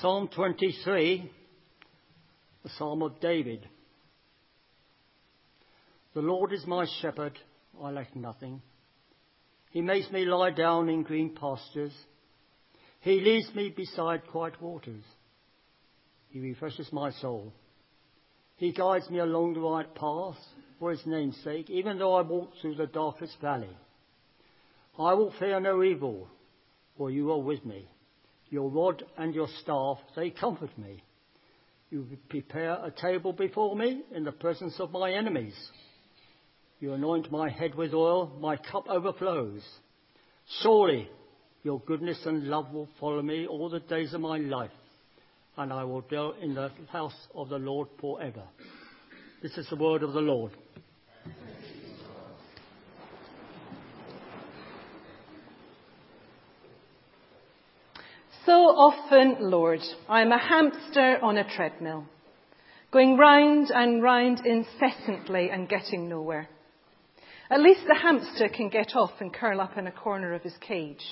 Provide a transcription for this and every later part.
Psalm 23, the Psalm of David. The Lord is my shepherd, I lack nothing. He makes me lie down in green pastures. He leads me beside quiet waters. He refreshes my soul. He guides me along the right path for his name's sake, even though I walk through the darkest valley. I will fear no evil, for you are with me. Your rod and your staff, they comfort me. You prepare a table before me in the presence of my enemies. You anoint my head with oil, my cup overflows. Surely your goodness and love will follow me all the days of my life, and I will dwell in the house of the Lord forever. This is the word of the Lord. So often, Lord, I am a hamster on a treadmill, going round and round incessantly and getting nowhere. At least the hamster can get off and curl up in a corner of his cage.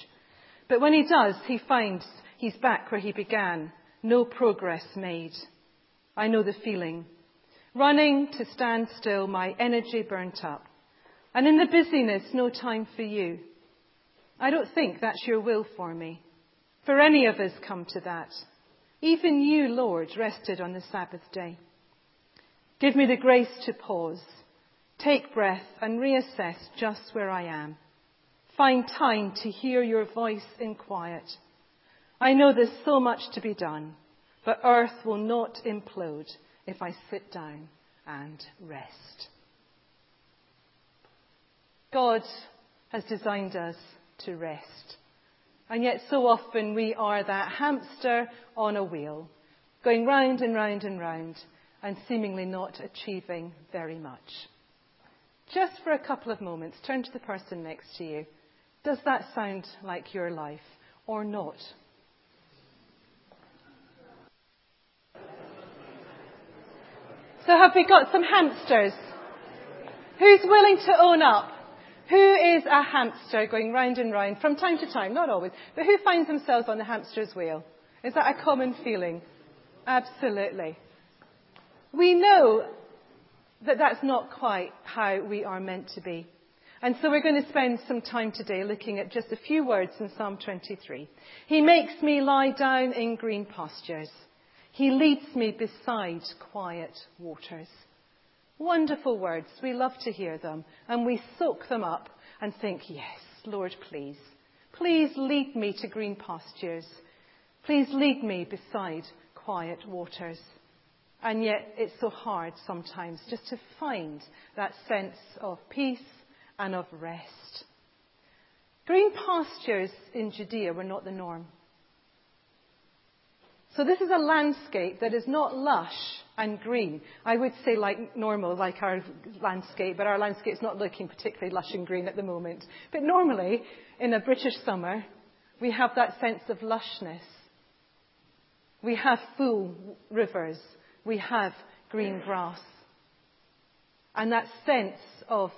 But when he does, he finds he's back where he began. No progress made. I know the feeling. Running to stand still, my energy burnt up. And in the busyness, no time for you. I don't think that's your will for me. For any of us come to that. Even you, Lord, rested on the Sabbath day. Give me the grace to pause, take breath, and reassess just where I am. Find time to hear your voice in quiet. I know there's so much to be done, but earth will not implode if I sit down and rest. God has designed us to rest. And yet, so often, we are that hamster on a wheel, going round and round and round, and seemingly not achieving very much. Just for a couple of moments, turn to the person next to you. Does that sound like your life or not? So, have we got some hamsters? Who's willing to own up? Who is a hamster going round and round from time to time? Not always, but who finds themselves on the hamster's wheel? Is that a common feeling? Absolutely. We know that that's not quite how we are meant to be. And so we're going to spend some time today looking at just a few words in Psalm 23. He makes me lie down in green pastures. He leads me beside quiet waters. Wonderful words. We love to hear them. And we soak them up and think, yes, Lord, please. Please lead me to green pastures. Please lead me beside quiet waters. And yet it's so hard sometimes just to find that sense of peace and of rest. Green pastures in Judea were not the norm. So this is a landscape that is not lush and green. I would say like normal, like our landscape, but our landscape is not looking particularly lush and green at the moment. But normally, in a British summer, we have that sense of lushness. We have full rivers. We have green grass. And that sense of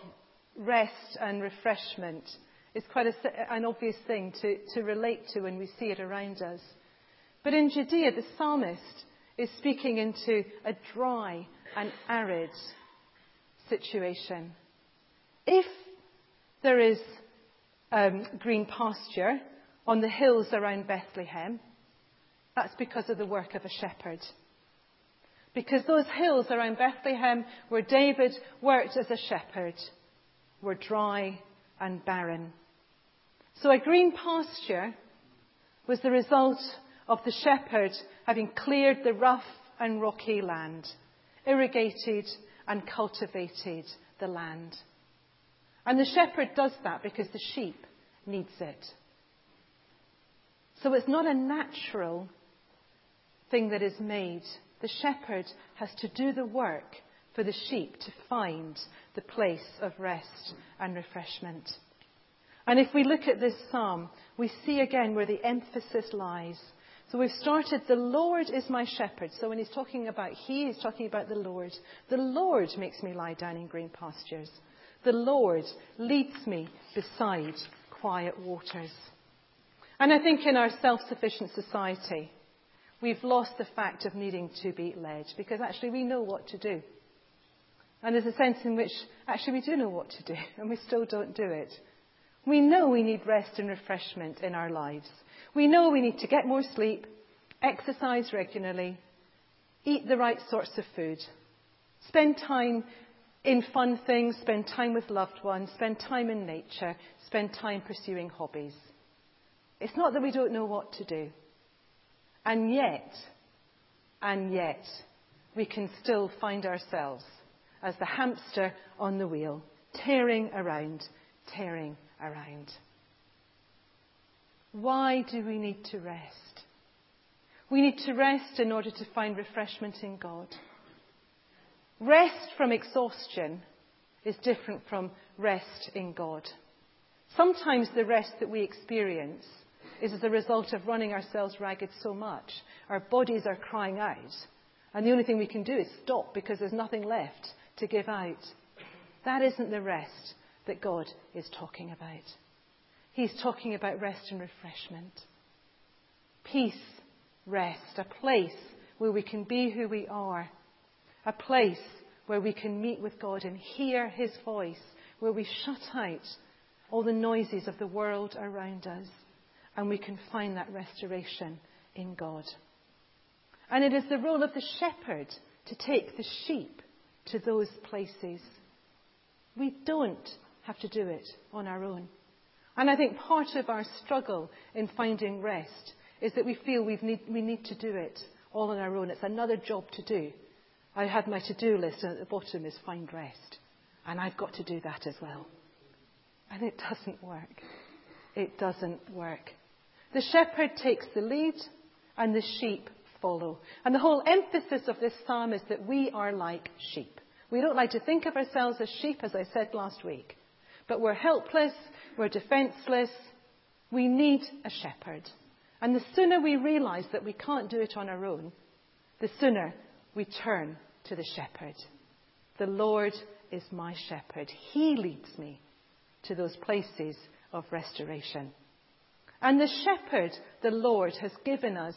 rest and refreshment is quite a, an obvious thing to, to relate to when we see it around us. But in Judea, the psalmist is speaking into a dry and arid situation. If there is um, green pasture on the hills around Bethlehem, that's because of the work of a shepherd. Because those hills around Bethlehem, where David worked as a shepherd, were dry and barren. So a green pasture was the result of the shepherd having cleared the rough and rocky land, irrigated and cultivated the land. And the shepherd does that because the sheep needs it. So it's not a natural thing that is made. The shepherd has to do the work for the sheep to find the place of rest and refreshment. And if we look at this psalm, we see again where the emphasis lies. So we've started, the Lord is my shepherd. So when he's talking about he, he's talking about the Lord. The Lord makes me lie down in green pastures. The Lord leads me beside quiet waters. And I think in our self-sufficient society, We've lost the fact of needing to be led because actually we know what to do. And there's a sense in which actually we do know what to do and we still don't do it. We know we need rest and refreshment in our lives. We know we need to get more sleep, exercise regularly, eat the right sorts of food, spend time in fun things, spend time with loved ones, spend time in nature, spend time pursuing hobbies. It's not that we don't know what to do. And yet, and yet, we can still find ourselves as the hamster on the wheel, tearing around, tearing around. Why do we need to rest? We need to rest in order to find refreshment in God. Rest from exhaustion is different from rest in God. Sometimes the rest that we experience is as a result of running ourselves ragged so much. Our bodies are crying out. And the only thing we can do is stop because there's nothing left to give out. That isn't the rest that God is talking about. He's talking about rest and refreshment. Peace, rest, a place where we can be who we are, a place where we can meet with God and hear His voice, where we shut out all the noises of the world around us and we can find that restoration in God. And it is the role of the shepherd to take the sheep to those places. We don't have to do it on our own. And I think part of our struggle in finding rest is that we feel we need, we need to do it all on our own. It's another job to do. I have my to do list, and at the bottom is find rest. And I've got to do that as well. And it doesn't work. It doesn't work. The shepherd takes the lead and the sheep follow. And the whole emphasis of this psalm is that we are like sheep. We don't like to think of ourselves as sheep, as I said last week. But we're helpless, we're defenseless, we need a shepherd. And the sooner we realize that we can't do it on our own, the sooner we turn to the shepherd. The Lord is my shepherd. He leads me to those places of restoration. And the shepherd, the Lord, has given us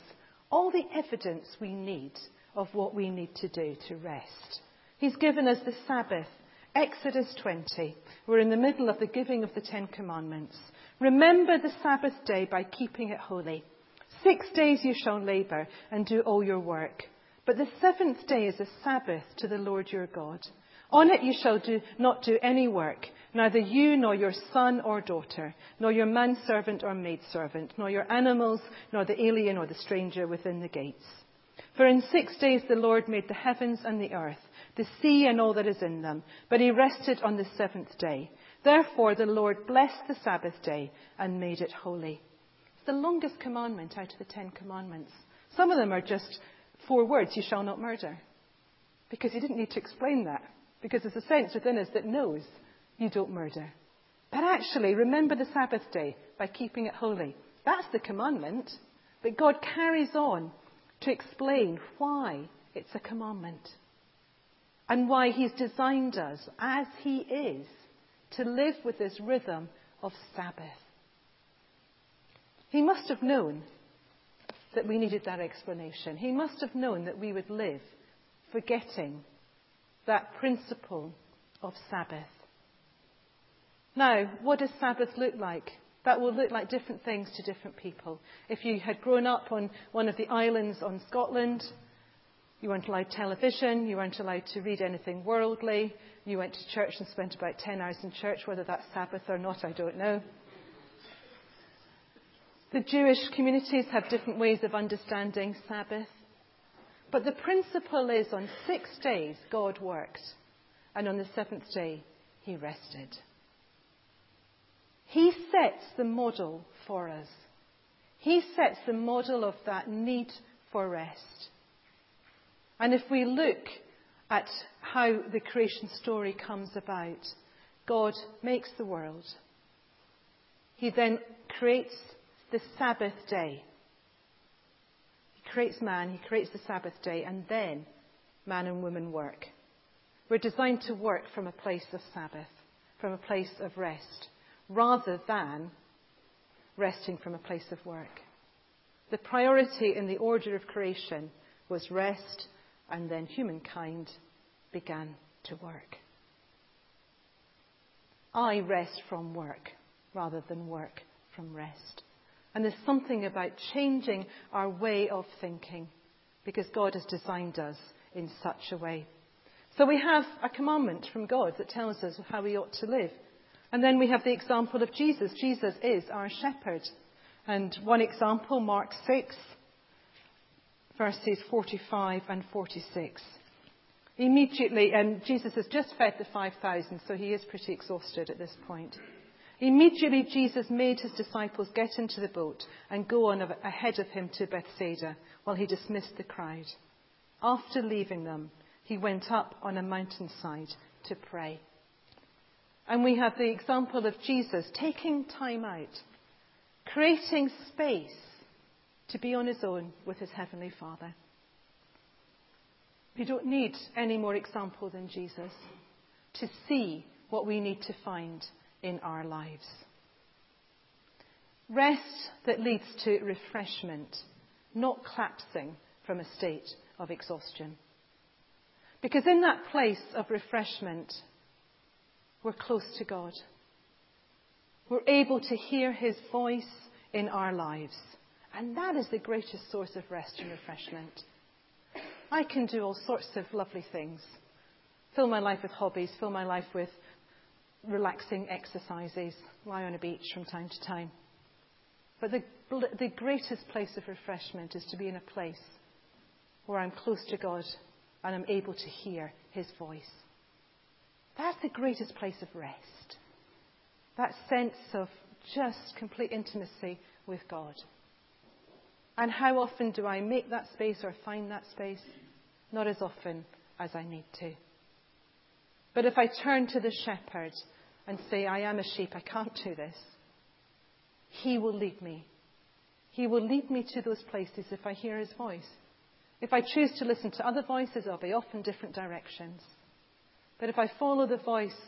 all the evidence we need of what we need to do to rest. He's given us the Sabbath. Exodus 20. We're in the middle of the giving of the Ten Commandments. Remember the Sabbath day by keeping it holy. Six days you shall labor and do all your work. But the seventh day is a Sabbath to the Lord your God. On it you shall do, not do any work, neither you nor your son or daughter, nor your manservant or maidservant, nor your animals, nor the alien or the stranger within the gates. For in six days the Lord made the heavens and the earth, the sea and all that is in them, but he rested on the seventh day. Therefore the Lord blessed the Sabbath day and made it holy. It's the longest commandment out of the Ten Commandments. Some of them are just four words, you shall not murder. Because he didn't need to explain that. Because there's a sense within us that knows you don't murder. But actually, remember the Sabbath day by keeping it holy. That's the commandment. But God carries on to explain why it's a commandment and why He's designed us as He is to live with this rhythm of Sabbath. He must have known that we needed that explanation. He must have known that we would live forgetting that principle of Sabbath. Now, what does Sabbath look like? That will look like different things to different people. If you had grown up on one of the islands on Scotland, you weren't allowed television, you weren't allowed to read anything worldly, you went to church and spent about 10 hours in church, whether that's Sabbath or not, I don't know. The Jewish communities have different ways of understanding Sabbath. But the principle is on six days God worked, and on the seventh day he rested. He sets the model for us. He sets the model of that need for rest. And if we look at how the creation story comes about, God makes the world. He then creates the Sabbath day. He creates man, he creates the Sabbath day, and then man and woman work. We're designed to work from a place of Sabbath, from a place of rest, rather than resting from a place of work. The priority in the order of creation was rest, and then humankind began to work. I rest from work rather than work from rest. And there's something about changing our way of thinking because God has designed us in such a way. So we have a commandment from God that tells us how we ought to live. And then we have the example of Jesus. Jesus is our shepherd. And one example, Mark 6, verses 45 and 46. Immediately, and Jesus has just fed the 5,000, so he is pretty exhausted at this point. Immediately, Jesus made his disciples get into the boat and go on ahead of him to Bethsaida while he dismissed the crowd. After leaving them, he went up on a mountainside to pray. And we have the example of Jesus taking time out, creating space to be on his own with his heavenly Father. We don't need any more example than Jesus to see what we need to find in our lives. Rest that leads to refreshment, not collapsing from a state of exhaustion. Because in that place of refreshment, we're close to God. We're able to hear His voice in our lives. And that is the greatest source of rest and refreshment. I can do all sorts of lovely things. Fill my life with hobbies, fill my life with relaxing exercises, lie on a beach from time to time. But the, the greatest place of refreshment is to be in a place where I'm close to God and I'm able to hear His voice. That's the greatest place of rest. That sense of just complete intimacy with God. And how often do I make that space or find that space? Not as often as I need to. But if I turn to the shepherd and say, I am a sheep, I can't do this, he will lead me. He will lead me to those places if I hear his voice. If I choose to listen to other voices, I'll be off in different directions. But if I follow the voice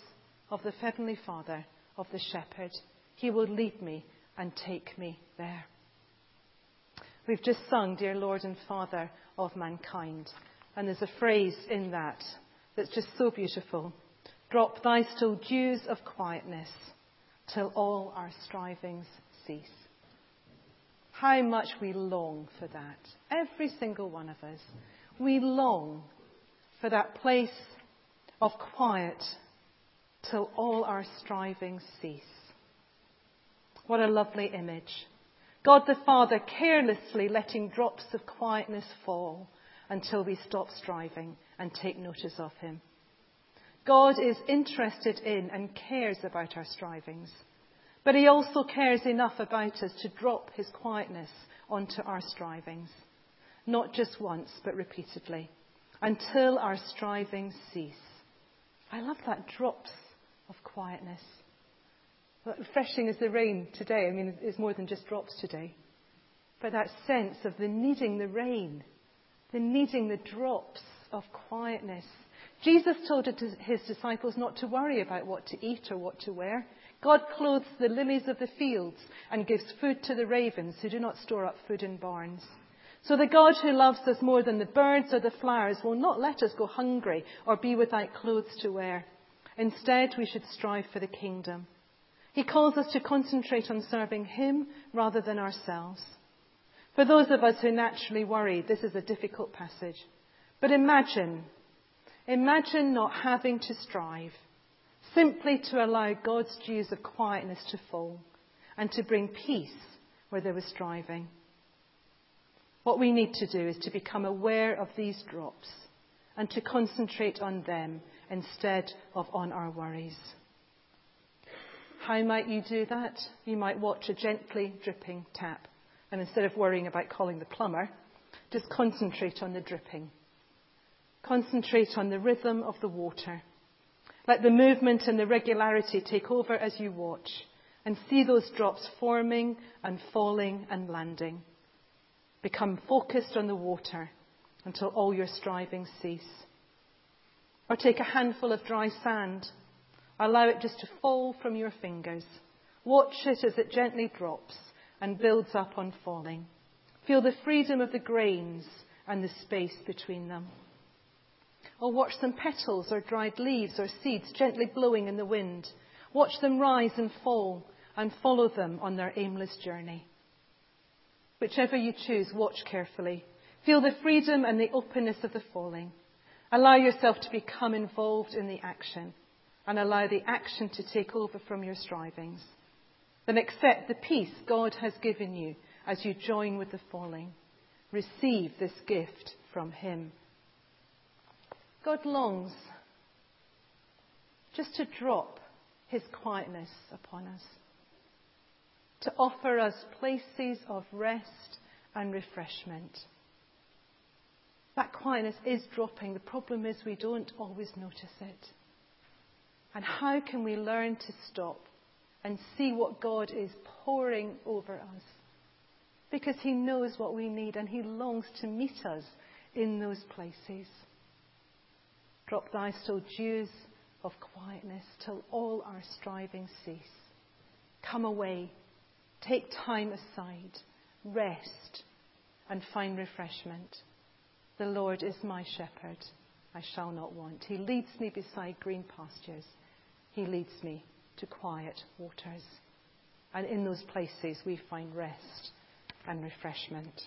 of the Heavenly Father, of the Shepherd, He will lead me and take me there. We've just sung, Dear Lord and Father of mankind. And there's a phrase in that that's just so beautiful. Drop thy still dews of quietness till all our strivings cease. How much we long for that. Every single one of us. We long for that place of quiet till all our strivings cease. What a lovely image. God the Father carelessly letting drops of quietness fall until we stop striving and take notice of Him. God is interested in and cares about our strivings, but He also cares enough about us to drop His quietness onto our strivings, not just once, but repeatedly, until our strivings cease. I love that drops of quietness. Refreshing as the rain today. I mean, it's more than just drops today. But that sense of the needing the rain, the needing the drops of quietness. Jesus told his disciples not to worry about what to eat or what to wear. God clothes the lilies of the fields and gives food to the ravens who do not store up food in barns. So the God who loves us more than the birds or the flowers will not let us go hungry or be without clothes to wear. Instead, we should strive for the kingdom. He calls us to concentrate on serving Him rather than ourselves. For those of us who naturally worry, this is a difficult passage. But imagine, imagine not having to strive, simply to allow God's dews of quietness to fall and to bring peace where there was striving. What we need to do is to become aware of these drops and to concentrate on them instead of on our worries. How might you do that? You might watch a gently dripping tap, and instead of worrying about calling the plumber, just concentrate on the dripping. Concentrate on the rhythm of the water. Let the movement and the regularity take over as you watch and see those drops forming and falling and landing. Become focused on the water until all your striving cease. Or take a handful of dry sand. Allow it just to fall from your fingers. Watch it as it gently drops and builds up on falling. Feel the freedom of the grains and the space between them. Or watch some petals or dried leaves or seeds gently blowing in the wind. Watch them rise and fall and follow them on their aimless journey. Whichever you choose, watch carefully. Feel the freedom and the openness of the falling. Allow yourself to become involved in the action and allow the action to take over from your strivings. Then accept the peace God has given you as you join with the falling. Receive this gift from Him. God longs just to drop His quietness upon us, to offer us places of rest and refreshment. That quietness is dropping. The problem is we don't always notice it. And how can we learn to stop and see what God is pouring over us? Because He knows what we need and He longs to meet us in those places. Drop thy still dews of quietness till all our striving cease. Come away, take time aside, rest, and find refreshment. The Lord is my shepherd, I shall not want. He leads me beside green pastures. He leads me to quiet waters. And in those places we find rest and refreshment.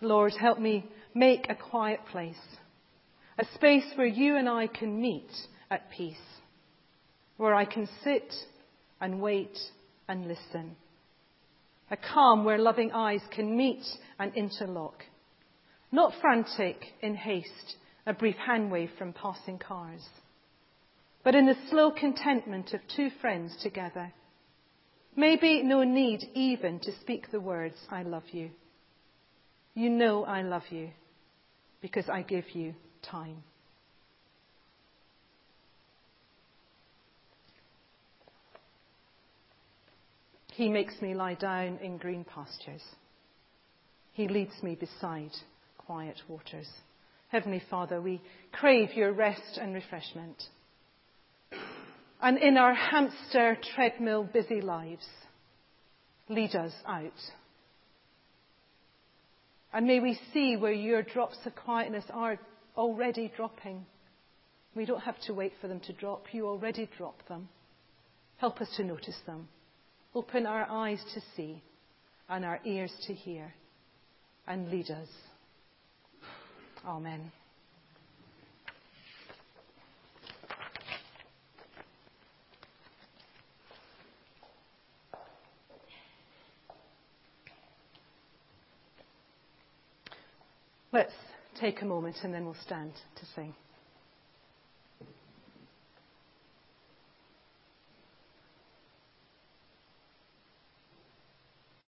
Lord, help me make a quiet place, a space where you and I can meet at peace, where I can sit and wait and listen. A calm where loving eyes can meet and interlock. Not frantic in haste, a brief handwave from passing cars, but in the slow contentment of two friends together. Maybe no need even to speak the words, I love you. You know I love you because I give you time. He makes me lie down in green pastures. He leads me beside quiet waters. Heavenly Father, we crave your rest and refreshment. And in our hamster treadmill busy lives, lead us out. And may we see where your drops of quietness are already dropping. We don't have to wait for them to drop. You already drop them. Help us to notice them. Open our eyes to see and our ears to hear and lead us. Amen. Let's take a moment and then we'll stand to sing.